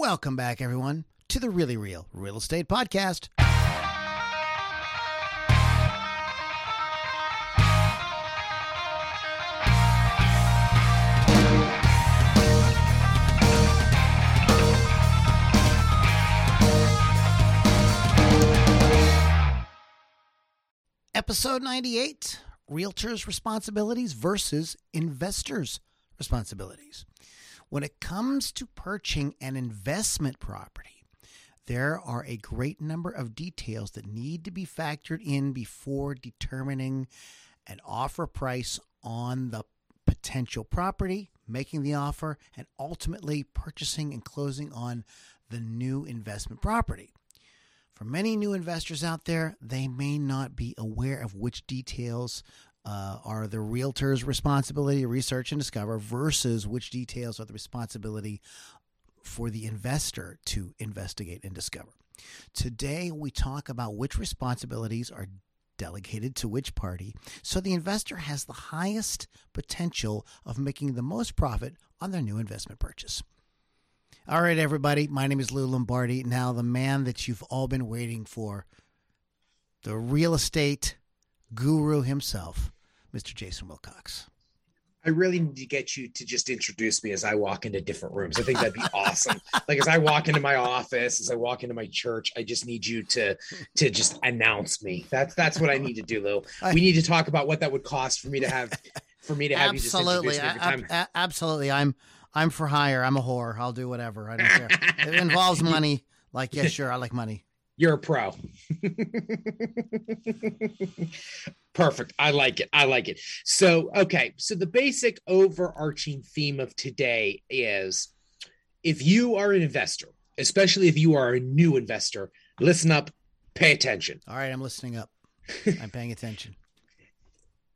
Welcome back, everyone, to the Really Real Real Estate Podcast. Episode 98 Realtors' Responsibilities versus Investors' Responsibilities. When it comes to purchasing an investment property, there are a great number of details that need to be factored in before determining an offer price on the potential property, making the offer, and ultimately purchasing and closing on the new investment property. For many new investors out there, they may not be aware of which details uh, are the realtor's responsibility to research and discover versus which details are the responsibility for the investor to investigate and discover. Today, we talk about which responsibilities are delegated to which party so the investor has the highest potential of making the most profit on their new investment purchase. All right, everybody. My name is Lou Lombardi. Now, the man that you've all been waiting for, the real estate guru himself, Mr. Jason Wilcox. I really need to get you to just introduce me as I walk into different rooms. I think that'd be awesome. Like as I walk into my office, as I walk into my church, I just need you to to just announce me. That's that's what I need to do, Lou. We need to talk about what that would cost for me to have for me to have absolutely, you just introduce me every time. absolutely. I'm I'm for hire. I'm a whore. I'll do whatever. I don't care. it involves money. Like, yeah, sure. I like money. You're a pro. Perfect. I like it. I like it. So, okay. So, the basic overarching theme of today is if you are an investor, especially if you are a new investor, listen up, pay attention. All right. I'm listening up. I'm paying attention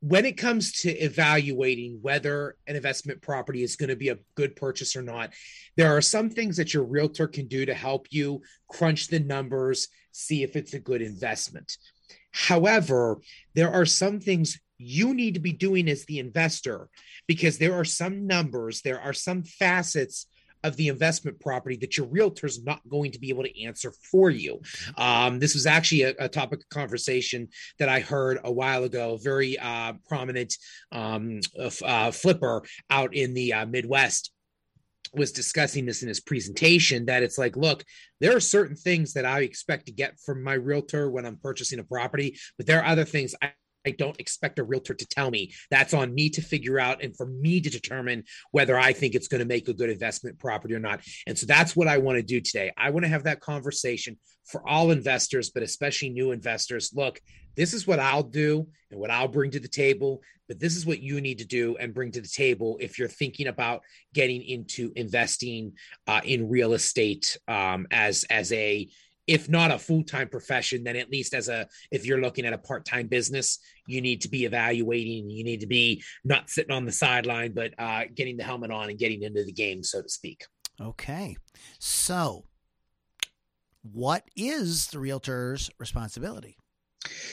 when it comes to evaluating whether an investment property is going to be a good purchase or not, there are some things that your realtor can do to help you crunch the numbers, see if it's a good investment. However, there are some things you need to be doing as the investor because there are some numbers, there are some facets of the investment property that your realtor is not going to be able to answer for you. Um, this was actually a, a, topic of conversation that I heard a while ago. Very uh, prominent um, uh, flipper out in the uh, Midwest was discussing this in his presentation that it's like, look, there are certain things that I expect to get from my realtor when I'm purchasing a property, but there are other things I I don't expect a realtor to tell me. That's on me to figure out and for me to determine whether I think it's going to make a good investment property or not. And so that's what I want to do today. I want to have that conversation for all investors, but especially new investors. Look, this is what I'll do and what I'll bring to the table, but this is what you need to do and bring to the table if you're thinking about getting into investing uh, in real estate um, as as a if not a full-time profession then at least as a if you're looking at a part-time business you need to be evaluating you need to be not sitting on the sideline but uh, getting the helmet on and getting into the game so to speak. Okay. So what is the realtor's responsibility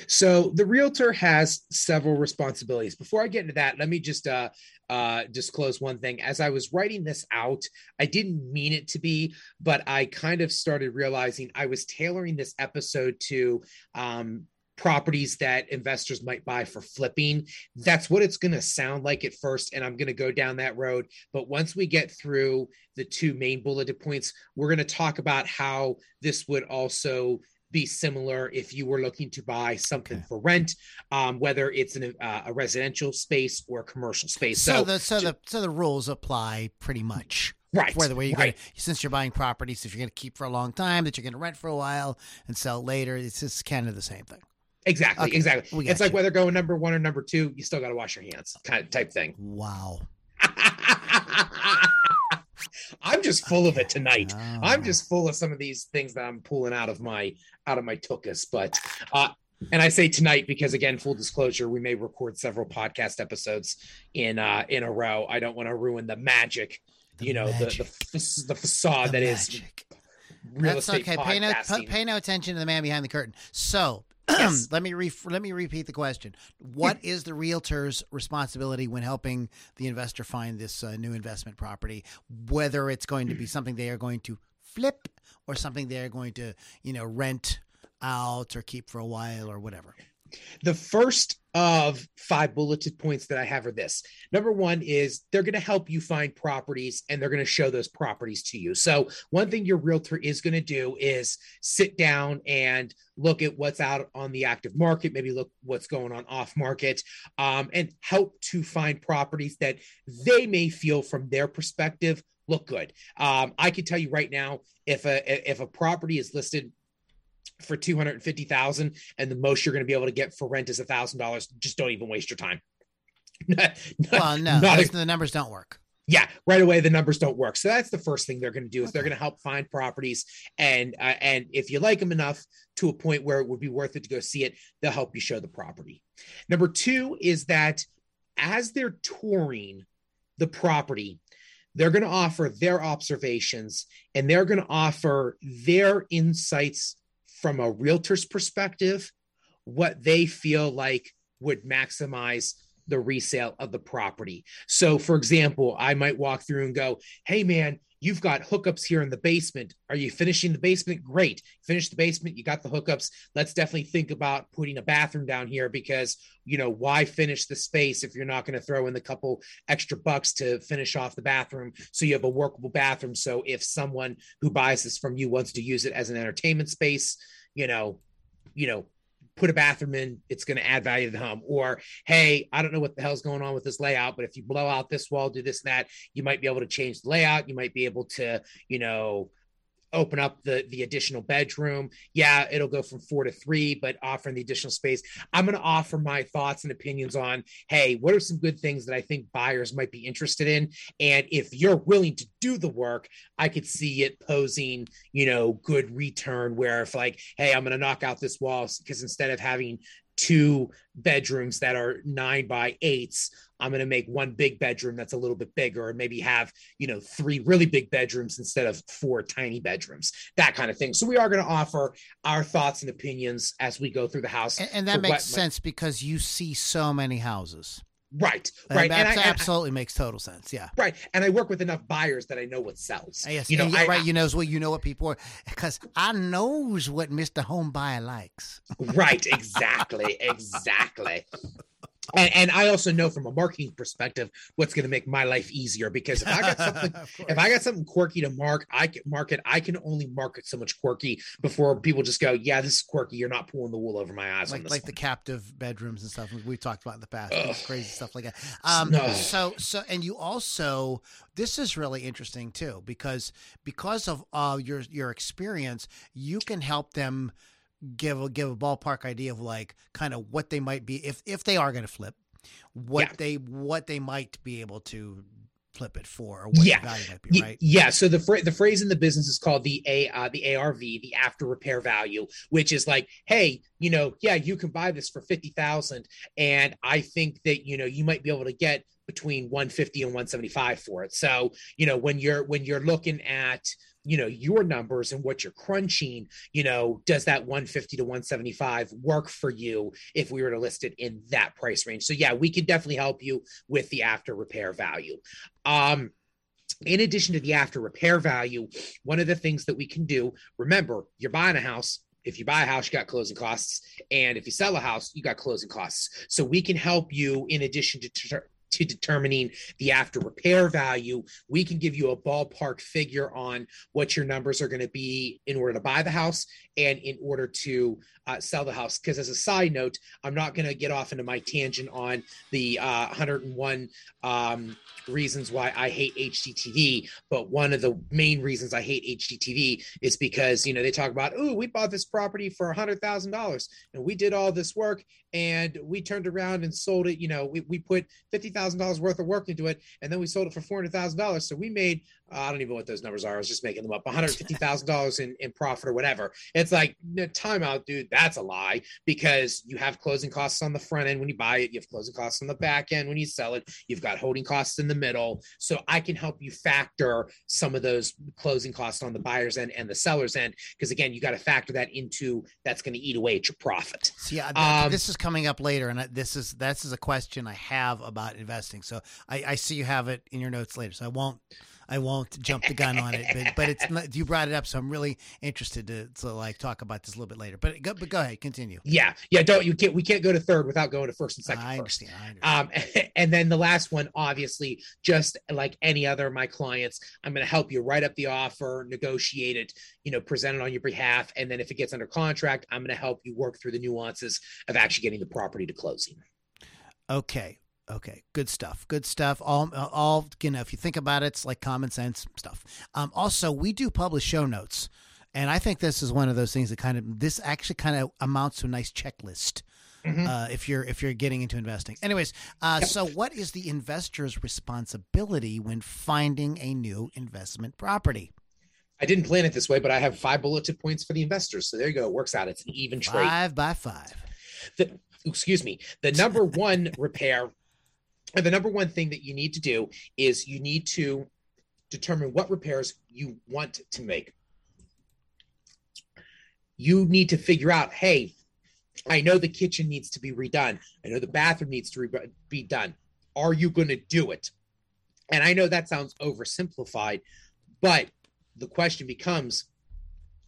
so the realtor has several responsibilities. Before I get into that, let me just uh, uh, disclose one thing. As I was writing this out, I didn't mean it to be, but I kind of started realizing I was tailoring this episode to um, properties that investors might buy for flipping. That's what it's going to sound like at first. And I'm going to go down that road. But once we get through the two main bulleted points, we're going to talk about how this would also be similar if you were looking to buy something okay. for rent, um, whether it's an, uh, a residential space or a commercial space. So, so the so the so the rules apply pretty much. Right. Whether way you right. Gonna, since you're buying properties, if you're going to keep for a long time, that you're going to rent for a while and sell later, it's just kind of the same thing. Exactly. Okay. Exactly. It's like whether going number one or number two, you still got to wash your hands, kind of type thing. Wow. I'm just full of it tonight. Oh. I'm just full of some of these things that I'm pulling out of my out of my tuchus. But uh, and I say tonight because again, full disclosure, we may record several podcast episodes in uh in a row. I don't want to ruin the magic, the you know, magic. the the, the facade the that magic. is real That's estate okay. Pay no, pay no attention to the man behind the curtain. So yes. let me re- let me repeat the question. What is the realtor's responsibility when helping the investor find this uh, new investment property? Whether it's going to be something they are going to flip or something they are going to, you know, rent out or keep for a while or whatever. The first of five bulleted points that I have are this. Number one is they're going to help you find properties and they're going to show those properties to you. So, one thing your realtor is going to do is sit down and look at what's out on the active market, maybe look what's going on off market, um, and help to find properties that they may feel from their perspective look good. Um, I can tell you right now, if a if a property is listed for 250,000 and the most you're going to be able to get for rent is a thousand dollars. Just don't even waste your time. well, no, not, the numbers don't work. Yeah, right away the numbers don't work. So that's the first thing they're going to do is okay. they're going to help find properties, and uh, and if you like them enough to a point where it would be worth it to go see it, they'll help you show the property. Number two is that as they're touring the property, they're going to offer their observations and they're going to offer their insights from a realtor's perspective what they feel like would maximize the resale of the property. So, for example, I might walk through and go, Hey, man, you've got hookups here in the basement. Are you finishing the basement? Great. Finish the basement. You got the hookups. Let's definitely think about putting a bathroom down here because, you know, why finish the space if you're not going to throw in the couple extra bucks to finish off the bathroom so you have a workable bathroom. So if someone who buys this from you wants to use it as an entertainment space, you know, you know, put a bathroom in, it's going to add value to the home. Or, hey, I don't know what the hell's going on with this layout, but if you blow out this wall, do this and that, you might be able to change the layout. You might be able to, you know, open up the the additional bedroom. Yeah it'll go from four to three but offering the additional space. I'm going to offer my thoughts and opinions on hey what are some good things that i think buyers might be interested in? And if you're willing to do the work i could see it posing you know good return where if like hey i'm going to knock out this wall because instead of having two bedrooms that are nine by eights. I'm going to make one big bedroom that's a little bit bigger, and maybe have you know three really big bedrooms instead of four tiny bedrooms, that kind of thing. So we are going to offer our thoughts and opinions as we go through the house, and, and that makes sense because you see so many houses. Right, right. That and absolutely I, makes total sense. Yeah. Right. And I work with enough buyers that I know what sells. Yes. You know, I, right. you knows what you know what people are because I knows what Mr. Home Buyer likes. Right. Exactly. exactly and, and, I also know from a marketing perspective what's going to make my life easier because if I got something if I got something quirky to mark, I can market. I can only market so much quirky before people just go, "Yeah, this is quirky. You're not pulling the wool over my eyes." Like like one. the captive bedrooms and stuff we've talked about in the past, crazy stuff like that. Um, no. So so and you also this is really interesting too because because of uh, your your experience, you can help them give a give a ballpark idea of like kind of what they might be if if they are going to flip, what yeah. they what they might be able to flip it for, or what yeah. value might be, right? Yeah. So the the phrase in the business is called the a uh, the ARV, the after repair value, which is like, hey, you know, yeah, you can buy this for fifty thousand, and I think that you know you might be able to get between 150 and 175 for it. So, you know, when you're when you're looking at you know your numbers and what you're crunching you know does that 150 to 175 work for you if we were to list it in that price range so yeah we can definitely help you with the after repair value um in addition to the after repair value one of the things that we can do remember you're buying a house if you buy a house, you got closing costs. And if you sell a house, you got closing costs. So we can help you in addition to to determining the after repair value. We can give you a ballpark figure on what your numbers are going to be in order to buy the house and in order to uh, sell the house. Because as a side note, I'm not going to get off into my tangent on the uh, 101 um, reasons why I hate HGTV, but one of the main reasons I hate HGTV is because you know they talk about, oh, we bought this property for a hundred thousand dollars, and we did all this work, and we turned around and sold it. You know, we, we put fifty thousand dollars worth of work into it, and then we sold it for four hundred thousand dollars. So we made I don't even know what those numbers are. I was just making them up. One hundred fifty thousand dollars in in profit or whatever. It's like no, timeout, dude. That's a lie because you have closing costs on the front end when you buy it. You have closing costs on the back end when you sell it. You've got holding costs in the middle. So I can help you factor some of those closing costs on the buyer's end and the seller's end because again, you got to factor that into that's going to eat away at your profit. So yeah, um, this is coming up later, and this is this is a question I have about investing. So I, I see you have it in your notes later, so I won't I won't jump the gun on it, but, but it's not, you brought it up, so I'm really interested to, to like talk about this a little bit later. But go, but go ahead, continue. Yeah, yeah. Don't you can't we can't go to third without going to first and second I first. Understand, I understand. Um, and then the last one, obviously, just like any other of my clients, I'm going to help you write up the offer, negotiate it, you know, present it on your behalf, and then if it gets under contract, I'm going to help you work through the nuances of actually getting the property to closing. Okay. Okay, good stuff. Good stuff. All, all you know, if you think about it, it's like common sense stuff. Um, also, we do publish show notes, and I think this is one of those things that kind of this actually kind of amounts to a nice checklist. Mm-hmm. Uh, if you're if you're getting into investing, anyways. Uh, yep. So, what is the investor's responsibility when finding a new investment property? I didn't plan it this way, but I have five bulleted points for the investors. So there you go. It works out. It's an even trade. Five by five. The, excuse me. The number one repair and the number one thing that you need to do is you need to determine what repairs you want to make. You need to figure out, hey, I know the kitchen needs to be redone. I know the bathroom needs to re- be done. Are you going to do it? And I know that sounds oversimplified, but the question becomes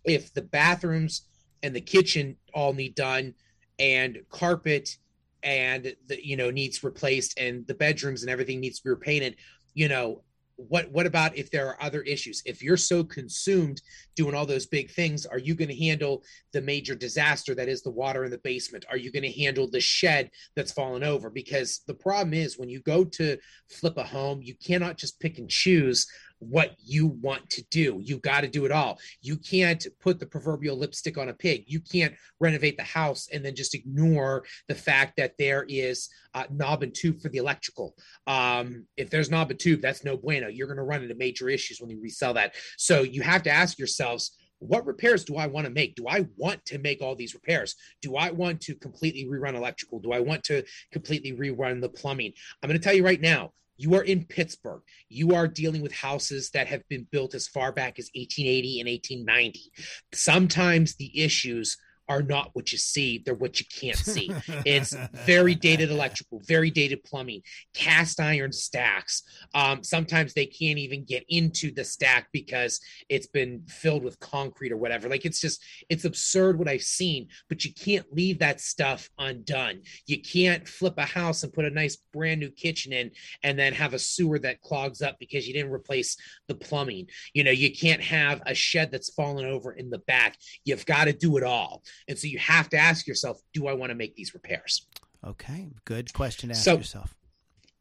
if the bathrooms and the kitchen all need done and carpet and the you know needs replaced and the bedrooms and everything needs to be repainted you know what what about if there are other issues? If you're so consumed doing all those big things are you going to handle the major disaster that is the water in the basement? Are you going to handle the shed that's fallen over? Because the problem is when you go to flip a home you cannot just pick and choose what you want to do. You got to do it all. You can't put the proverbial lipstick on a pig. You can't renovate the house and then just ignore the fact that there is uh, knob and tube for the electrical. Um, if there's knob and tube, that's no bueno. You're going to run into major issues when you resell that. So you have to ask yourselves, what repairs do I want to make? Do I want to make all these repairs? Do I want to completely rerun electrical? Do I want to completely rerun the plumbing? I'm going to tell you right now, you are in Pittsburgh. You are dealing with houses that have been built as far back as 1880 and 1890. Sometimes the issues are not what you see, they're what you can't see. it's very dated electrical, very dated plumbing, cast iron stacks. Um, sometimes they can't even get into the stack because it's been filled with concrete or whatever. Like it's just, it's absurd what I've seen, but you can't leave that stuff undone. You can't flip a house and put a nice brand new kitchen in and then have a sewer that clogs up because you didn't replace the plumbing. You know, you can't have a shed that's fallen over in the back. You've got to do it all. And so you have to ask yourself, do I want to make these repairs? Okay, good question to ask so, yourself.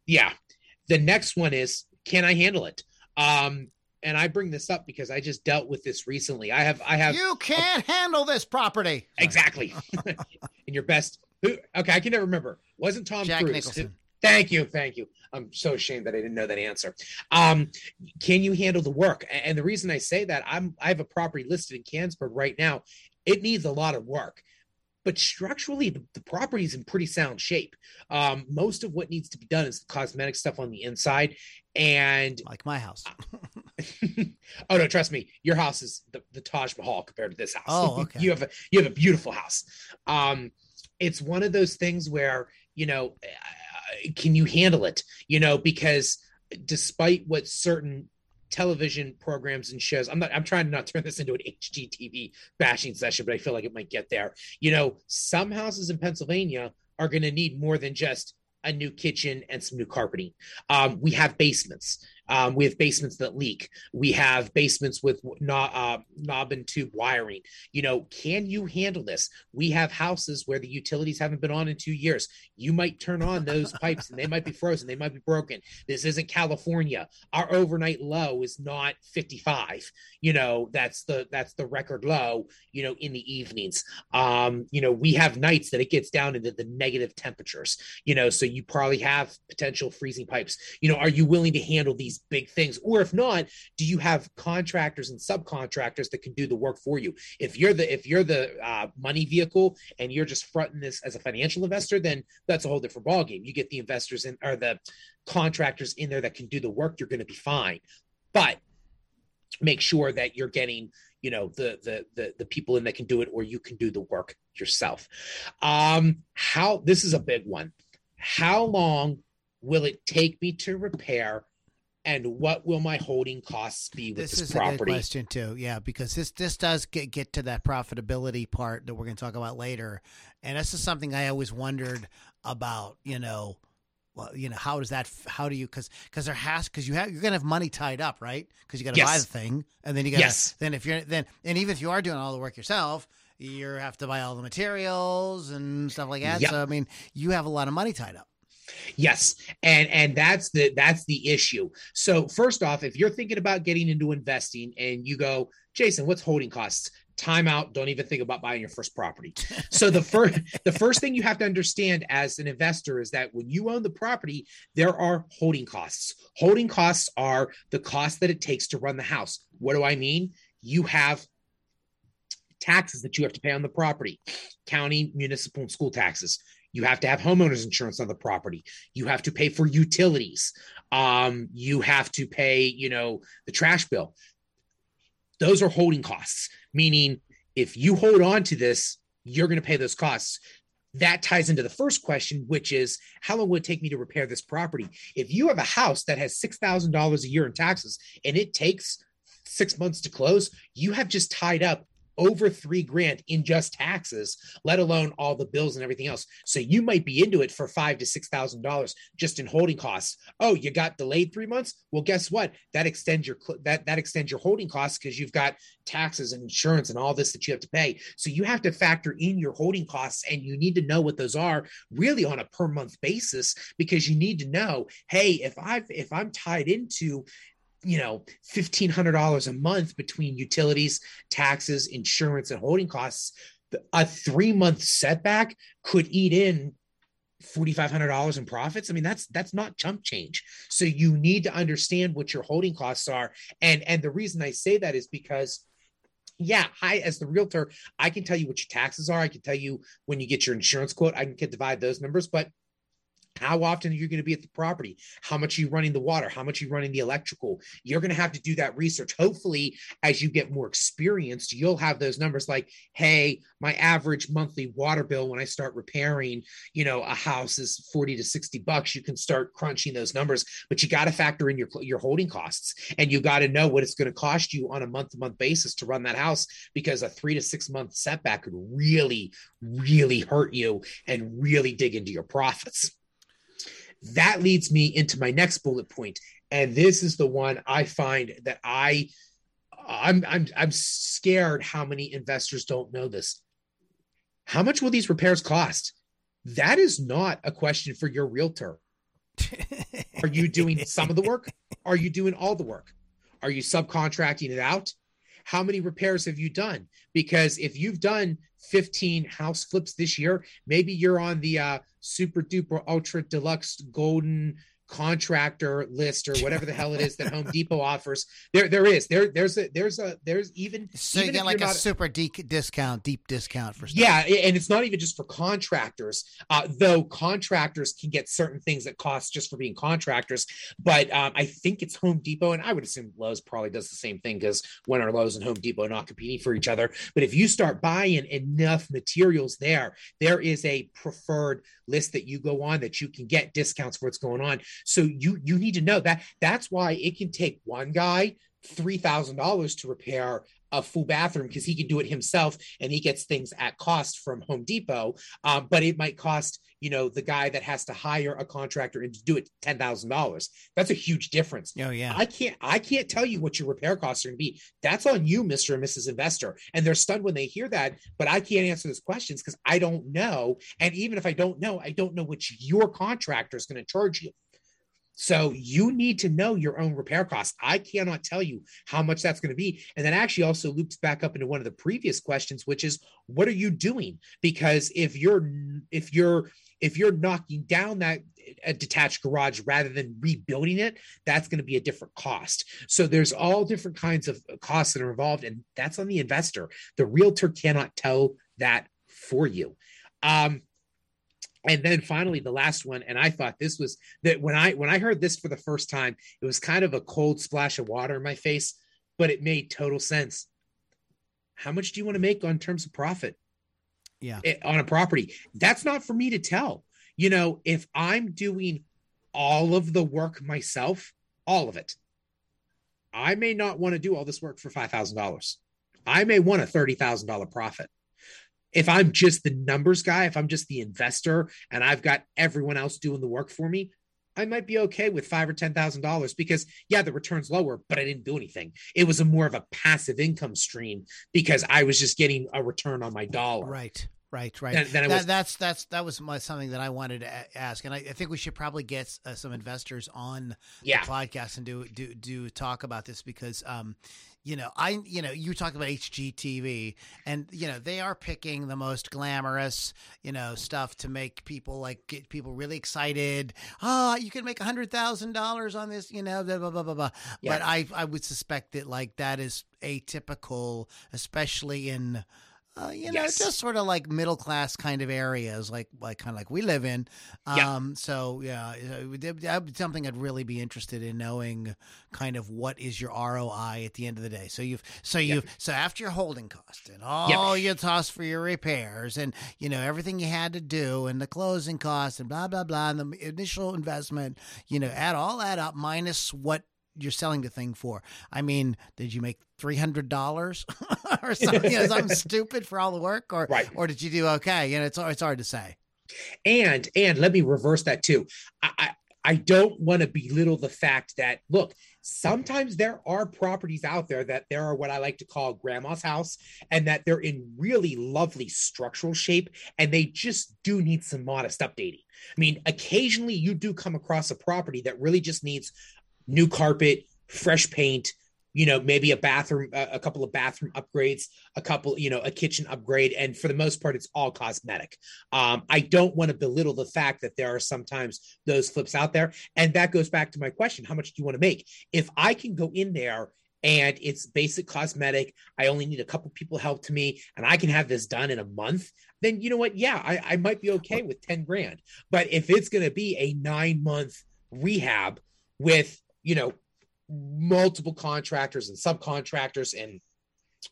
Yeah. The next one is, can I handle it? Um, and I bring this up because I just dealt with this recently. I have, I have. You can't a, handle this property. Exactly. in your best. Who? Okay, I can never remember. Wasn't Tom Jack Cruise? Nicholson. Thank you, thank you. I'm so ashamed that I didn't know that answer. Um, can you handle the work? And the reason I say that, I'm I have a property listed in Canonsburg right now, it needs a lot of work. But structurally the, the property is in pretty sound shape. Um, most of what needs to be done is the cosmetic stuff on the inside and like my house. Oh no trust me your house is the, the taj mahal compared to this house. Oh okay. you have a you have a beautiful house. Um, it's one of those things where you know uh, can you handle it? You know because despite what certain television programs and shows. I'm not. I'm trying to not turn this into an HGTV bashing session, but I feel like it might get there. You know, some houses in Pennsylvania are going to need more than just a new kitchen and some new carpeting. Um, we have basements. Um, we have basements that leak. We have basements with knob, uh, knob and tube wiring. You know, can you handle this? We have houses where the utilities haven't been on in two years. You might turn on those pipes and they might be frozen. They might be broken. This isn't California. Our overnight low is not 55. You know, that's the that's the record low. You know, in the evenings. Um, you know, we have nights that it gets down into the negative temperatures. You know, so you probably have potential freezing pipes. You know, are you willing to handle these? These big things? Or if not do you have contractors and subcontractors that can do the work for you? If you're the if you're the uh, money vehicle and you're just fronting this as a financial investor then that's a whole different ballgame. You get the investors in or the contractors in there that can do the work you're going to be fine. But make sure that you're getting you know the, the the the people in that can do it or you can do the work yourself. Um how this is a big one. How long will it take me to repair and what will my holding costs be with this, this is property? a good question too. Yeah, because this this does get get to that profitability part that we're going to talk about later, and this is something I always wondered about. You know, well, you know, how does that? How do you? Because because there has because you have you're going to have money tied up, right? Because you got to yes. buy the thing, and then you got to yes. then if you're then and even if you are doing all the work yourself. You have to buy all the materials and stuff like that. Yep. So I mean, you have a lot of money tied up. Yes, and and that's the that's the issue. So first off, if you're thinking about getting into investing and you go, Jason, what's holding costs? Time out. Don't even think about buying your first property. So the first the first thing you have to understand as an investor is that when you own the property, there are holding costs. Holding costs are the cost that it takes to run the house. What do I mean? You have taxes that you have to pay on the property, county, municipal, and school taxes. You have to have homeowners insurance on the property. You have to pay for utilities. Um, you have to pay, you know, the trash bill. Those are holding costs, meaning if you hold on to this, you're going to pay those costs. That ties into the first question, which is how long would it take me to repair this property? If you have a house that has $6,000 a year in taxes and it takes six months to close, you have just tied up over three grand in just taxes, let alone all the bills and everything else. So you might be into it for five to six thousand dollars just in holding costs. Oh, you got delayed three months? Well, guess what? That extends your that that extends your holding costs because you've got taxes and insurance and all this that you have to pay. So you have to factor in your holding costs, and you need to know what those are really on a per month basis because you need to know, hey, if I've if I'm tied into you know $1500 a month between utilities taxes insurance and holding costs a three month setback could eat in $4500 in profits i mean that's that's not chump change so you need to understand what your holding costs are and and the reason i say that is because yeah, I as the realtor, I can tell you what your taxes are. I can tell you when you get your insurance quote. I can divide those numbers, but how often you're you going to be at the property? How much you running the water? How much you running the electrical? You're going to have to do that research. Hopefully, as you get more experienced, you'll have those numbers like, hey, my average monthly water bill when I start repairing, you know, a house is 40 to 60 bucks. You can start crunching those numbers, but you got to factor in your, your holding costs and you got to know what it's going to cost you on a month to month basis to run that house because a three to six month setback could really, really hurt you and really dig into your profits. That leads me into my next bullet point, and this is the one I find that I I'm I'm I'm scared how many investors don't know this. How much will these repairs cost? That is not a question for your realtor. Are you doing some of the work? Are you doing all the work? Are you subcontracting it out? How many repairs have you done? Because if you've done 15 house flips this year, maybe you're on the uh, super duper ultra deluxe golden contractor list or whatever the hell it is that Home Depot offers. There, there is there, there's a there's a there's even so even you get like a not, super deep discount, deep discount for stuff. yeah, and it's not even just for contractors. Uh, though contractors can get certain things that cost just for being contractors, but um, I think it's Home Depot, and I would assume Lowe's probably does the same thing because when are Lowe's and Home Depot not competing for each other? But if you start buying enough materials there, there is a preferred list that you go on that you can get discounts for what's going on. So you you need to know that that's why it can take one guy three thousand dollars to repair a full bathroom because he can do it himself and he gets things at cost from Home Depot. Um, but it might cost you know the guy that has to hire a contractor and to do it ten thousand dollars. That's a huge difference. Oh yeah. I can't I can't tell you what your repair costs are going to be. That's on you, Mister and Mrs. Investor. And they're stunned when they hear that. But I can't answer those questions because I don't know. And even if I don't know, I don't know which your contractor is going to charge you. So you need to know your own repair costs. I cannot tell you how much that's going to be. And that actually also loops back up into one of the previous questions, which is what are you doing? Because if you're if you're if you're knocking down that a detached garage rather than rebuilding it, that's going to be a different cost. So there's all different kinds of eh, costs that are involved, and that's on the investor. The realtor cannot tell that for you. Um, and then finally the last one and i thought this was that when i when i heard this for the first time it was kind of a cold splash of water in my face but it made total sense. How much do you want to make on terms of profit? Yeah. Eh, on a property. That's not for me to tell. You know if i'm doing all of the work myself all of it i may not want to do all this work for $5000 i may want a $30000 profit if I'm just the numbers guy, if I'm just the investor and I've got everyone else doing the work for me, I might be okay with five or ten thousand dollars because yeah, the return's lower, but I didn't do anything. It was a more of a passive income stream because I was just getting a return on my dollar. Right. Right, right. Then, then that, was, that's that's that was my, something that I wanted to ask, and I, I think we should probably get uh, some investors on yeah. the podcast and do do do talk about this because um, you know, I, you know, you talk about HGTV, and you know they are picking the most glamorous, you know, stuff to make people like get people really excited. Oh, you can make a hundred thousand dollars on this, you know, blah blah blah blah blah. Yeah. But I, I would suspect that like that is atypical, especially in uh, you know, yes. just sort of like middle class kind of areas, like like kind of like we live in. Um, yeah. So yeah, that's something I'd really be interested in knowing, kind of what is your ROI at the end of the day. So you've so you've yeah. so after your holding cost and all yeah. your costs for your repairs and you know everything you had to do and the closing costs and blah blah blah and the initial investment, you know, add all that up minus what you're selling the thing for. I mean, did you make three hundred dollars or something, you know, something stupid for all the work, or right. or did you do okay? You know, it's it's hard to say. And and let me reverse that too. I I, I don't want to belittle the fact that look, sometimes there are properties out there that there are what I like to call grandma's house, and that they're in really lovely structural shape, and they just do need some modest updating. I mean, occasionally you do come across a property that really just needs new carpet, fresh paint, you know, maybe a bathroom, a couple of bathroom upgrades, a couple, you know, a kitchen upgrade. And for the most part, it's all cosmetic. Um, I don't want to belittle the fact that there are sometimes those flips out there. And that goes back to my question how much do you want to make? If I can go in there and it's basic cosmetic, I only need a couple people help to me, and I can have this done in a month, then you know what? Yeah, I, I might be okay with 10 grand. But if it's going to be a nine month rehab with you know, multiple contractors and subcontractors and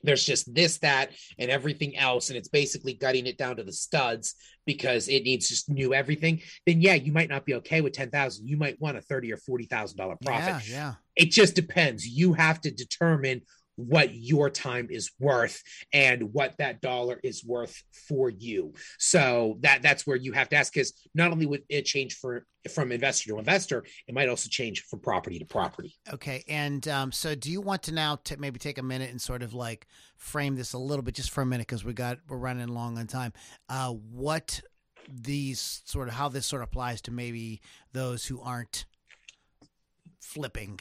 there's just this that and everything else and it's basically gutting it down to the studs because it needs just new everything then yeah you might not be okay with 10,000 you might want a 30 or 40,000 dollar profit. Yeah, yeah. It just depends. You have to determine what your time is worth and what that dollar is worth for you. So that that's where you have to ask because not only would it change for from investor to investor, it might also change from property to property. Okay, and um, so do you want to now t- maybe take a minute and sort of like frame this a little bit, just for a minute, because we got we're running long on time. Uh, what these sort of how this sort of applies to maybe those who aren't flipping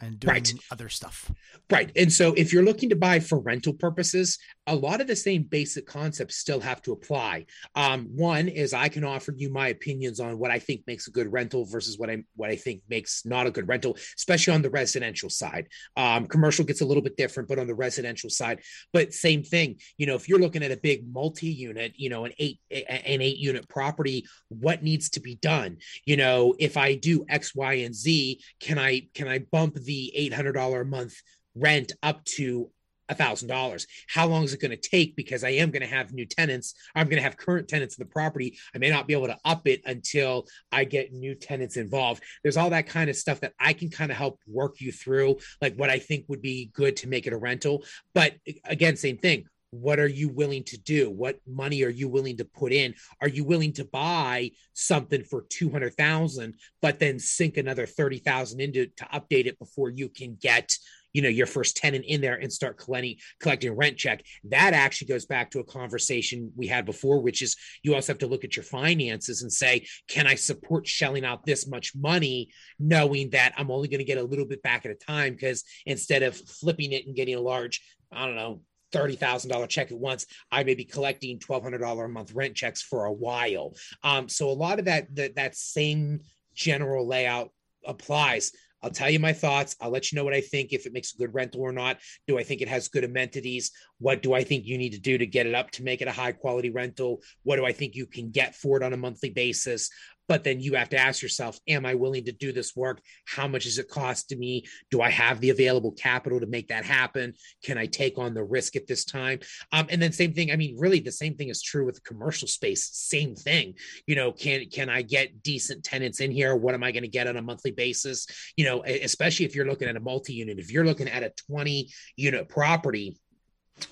and doing right. other stuff. Right. And so if you're looking to buy for rental purposes, a lot of the same basic concepts still have to apply. Um, one is I can offer you my opinions on what I think makes a good rental versus what I what I think makes not a good rental, especially on the residential side. Um, commercial gets a little bit different, but on the residential side, but same thing. You know, if you're looking at a big multi-unit, you know, an eight an eight unit property, what needs to be done? You know, if I do X, Y, and Z, can I can I bump the eight hundred dollar a month rent up to a thousand dollars. How long is it going to take? Because I am going to have new tenants. I'm going to have current tenants in the property. I may not be able to up it until I get new tenants involved. There's all that kind of stuff that I can kind of help work you through, like what I think would be good to make it a rental. But again, same thing. What are you willing to do? What money are you willing to put in? Are you willing to buy something for 200,000 but then sink another 30,000 into to update it before you can get you know your first tenant in there and start collecting collecting rent check that actually goes back to a conversation we had before which is you also have to look at your finances and say can i support shelling out this much money knowing that i'm only going to get a little bit back at a time because instead of flipping it and getting a large i don't know $30,000 check at once, I may be collecting $1,200 a month rent checks for a while. Um, so a lot of that, that, that same general layout applies. I'll tell you my thoughts. I'll let you know what I think if it makes a good rental or not. Do I think it has good amenities? What do I think you need to do to get it up to make it a high quality rental? What do I think you can get for it on a monthly basis? But then you have to ask yourself am i willing to do this work? How much does it cost to me? Do i have the available capital to make that happen? Can i take on the risk at this time? Um, and then same thing i mean really the same thing is true with commercial space same thing. You know can can i get decent tenants in here? What am i going to get on a monthly basis? You know especially if you're looking at a multi-unit if you're looking at a 20 unit property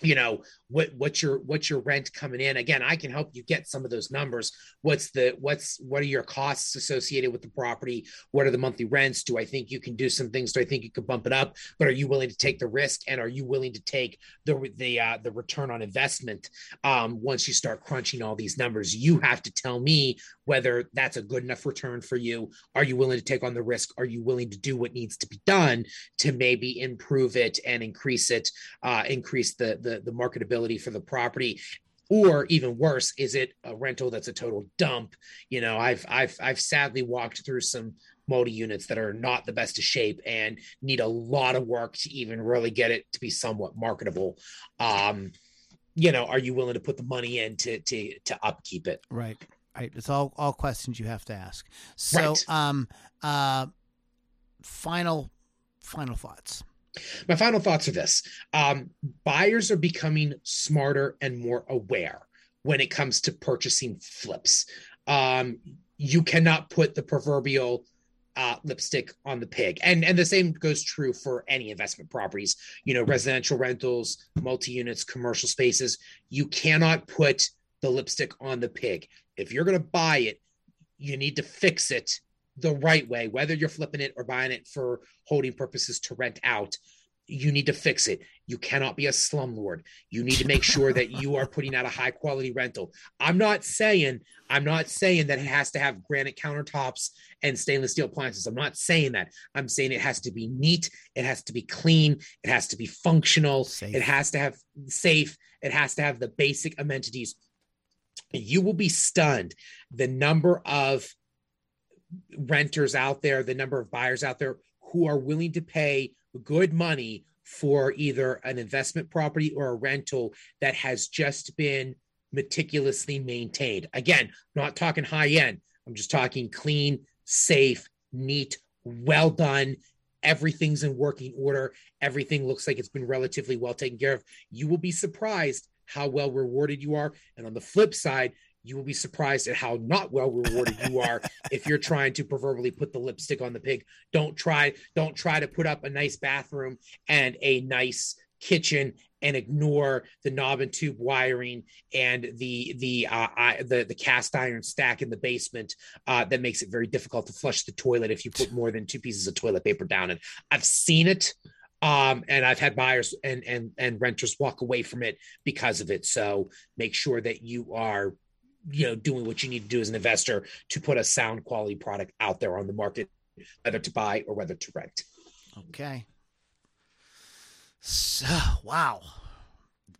you know what what's your what's your rent coming in? Again i can help you get some of those numbers. What's the what's what are your costs associated with the property? What are the monthly rents? Do i think you can do some things? Do i think you could bump it up? But are you willing to take the risk and are you willing to take the the uh, the return on investment um, once you start crunching all these numbers? You have to tell me whether that's a good enough return for you. Are you willing to take on the risk? Are you willing to do what needs to be done to maybe improve it and increase it uh, increase the the, the marketability for the property or even worse is it a rental that's a total dump? You know i've i've i've sadly walked through some multi units that are not the best of shape and need a lot of work to even really get it to be somewhat marketable. Um you know are you willing to put the money in to to to upkeep it? Right. Right it's all all questions you have to ask. So right. um uh final final thoughts my final thoughts are this um, buyers are becoming smarter and more aware when it comes to purchasing flips. Um, you cannot put the proverbial uh, lipstick on the pig, and and the same goes true for any investment properties. You know, residential rentals, multi units, commercial spaces. You cannot put the lipstick on the pig. If you're going to buy it, you need to fix it the right way, whether you're flipping it or buying it for holding purposes to rent out. You need to fix it. You cannot be a slumlord. You need to make sure that you are putting out a high quality rental. I'm not saying I'm not saying that it has to have granite countertops and stainless steel appliances. I'm not saying that. I'm saying it has to be neat. It has to be clean. It has to be functional. Safe. It has to have safe. It has to have the basic amenities. You will be stunned the number of renters out there, the number of buyers out there who are willing to pay good money for either an investment property or a rental that has just been meticulously maintained. Again, not talking high end. I'm just talking clean, safe, neat, well done. Everything's in working order. Everything looks like it's been relatively well taken care of. You will be surprised how well rewarded you are. And on the flip side, you will be surprised at how not well rewarded you are if you're trying to proverbially put the lipstick on the pig. Don't try, don't try to put up a nice bathroom and a nice kitchen and ignore the knob and tube wiring and the the uh, I, the the cast iron stack in the basement uh, that makes it very difficult to flush the toilet if you put more than two pieces of toilet paper down And I've seen it um, and I've had buyers and and and renters walk away from it because of it. So make sure that you are you know doing what you need to do as an investor to put a sound quality product out there on the market whether to buy or whether to rent. Okay. So wow.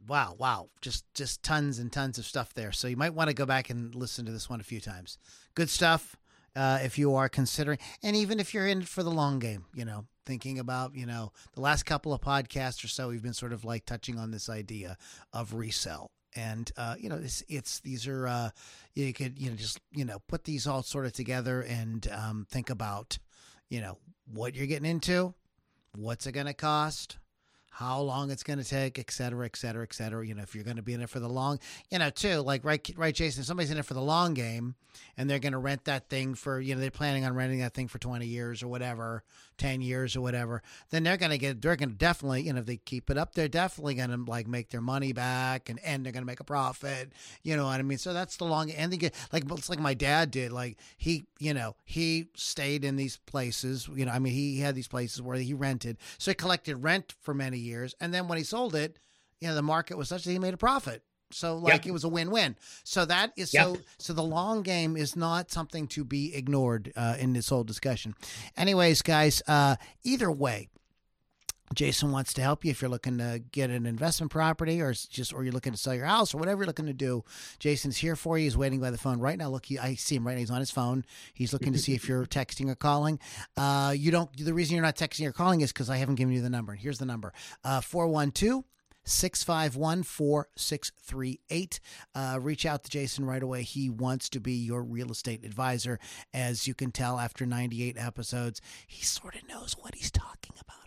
Wow wow. Just just tons and tons of stuff there. So you might want to go back and listen to this one a few times. Good stuff uh, if you are considering and even if you're in it for the long game you know thinking about you know the last couple of podcasts or so we've been sort of like touching on this idea of resell and uh, you know it's it's these are uh, you could you know just you know put these all sort of together and um, think about you know what you're getting into, what's it going to cost, how long it's going to take, et cetera, et cetera, et cetera. You know, if you're going to be in it for the long, you know, too, like, right, right, Jason, somebody's in it for the long game and they're going to rent that thing for, you know, they're planning on renting that thing for 20 years or whatever, 10 years or whatever, then they're going to get, they're going to definitely, you know, if they keep it up, they're definitely going to like make their money back and, and they're going to make a profit. You know what I mean? So that's the long, and they get, like, it's like my dad did. Like, he, you know, he stayed in these places, you know, I mean, he had these places where he rented. So he collected rent for many years. And then when he sold it, you know, the market was such that he made a profit. So like yep. it was a win-win. So that is yep. so so the long game is not something to be ignored uh, in this whole discussion. Anyways, guys, uh, either way, Jason wants to help you if you're looking to get an investment property or just or you're looking to sell your house or whatever you're looking to do. Jason's here for you. He's waiting by the phone right now. Look, he, I see him right now. He's on his phone. He's looking to see if you're texting or calling. Uh, you don't. The reason you're not texting or calling is because I haven't given you the number. And Here's the number: uh, four one two. 651 4638. Uh, reach out to Jason right away. He wants to be your real estate advisor. As you can tell after 98 episodes, he sort of knows what he's talking about.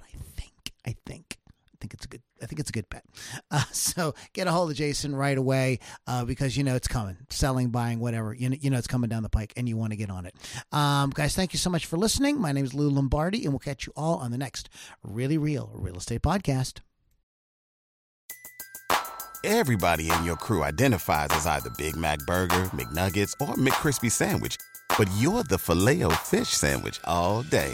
I think. I think it's a good. I think it's a good bet. Uh, so get a hold of Jason right away uh, because you know it's coming. Selling, buying, whatever. You know, you know it's coming down the pike, and you want to get on it. Um, guys, thank you so much for listening. My name is Lou Lombardi, and we'll catch you all on the next Really Real Real Estate Podcast. Everybody in your crew identifies as either Big Mac Burger, McNuggets, or McCrispy Sandwich, but you're the filet O fish Sandwich all day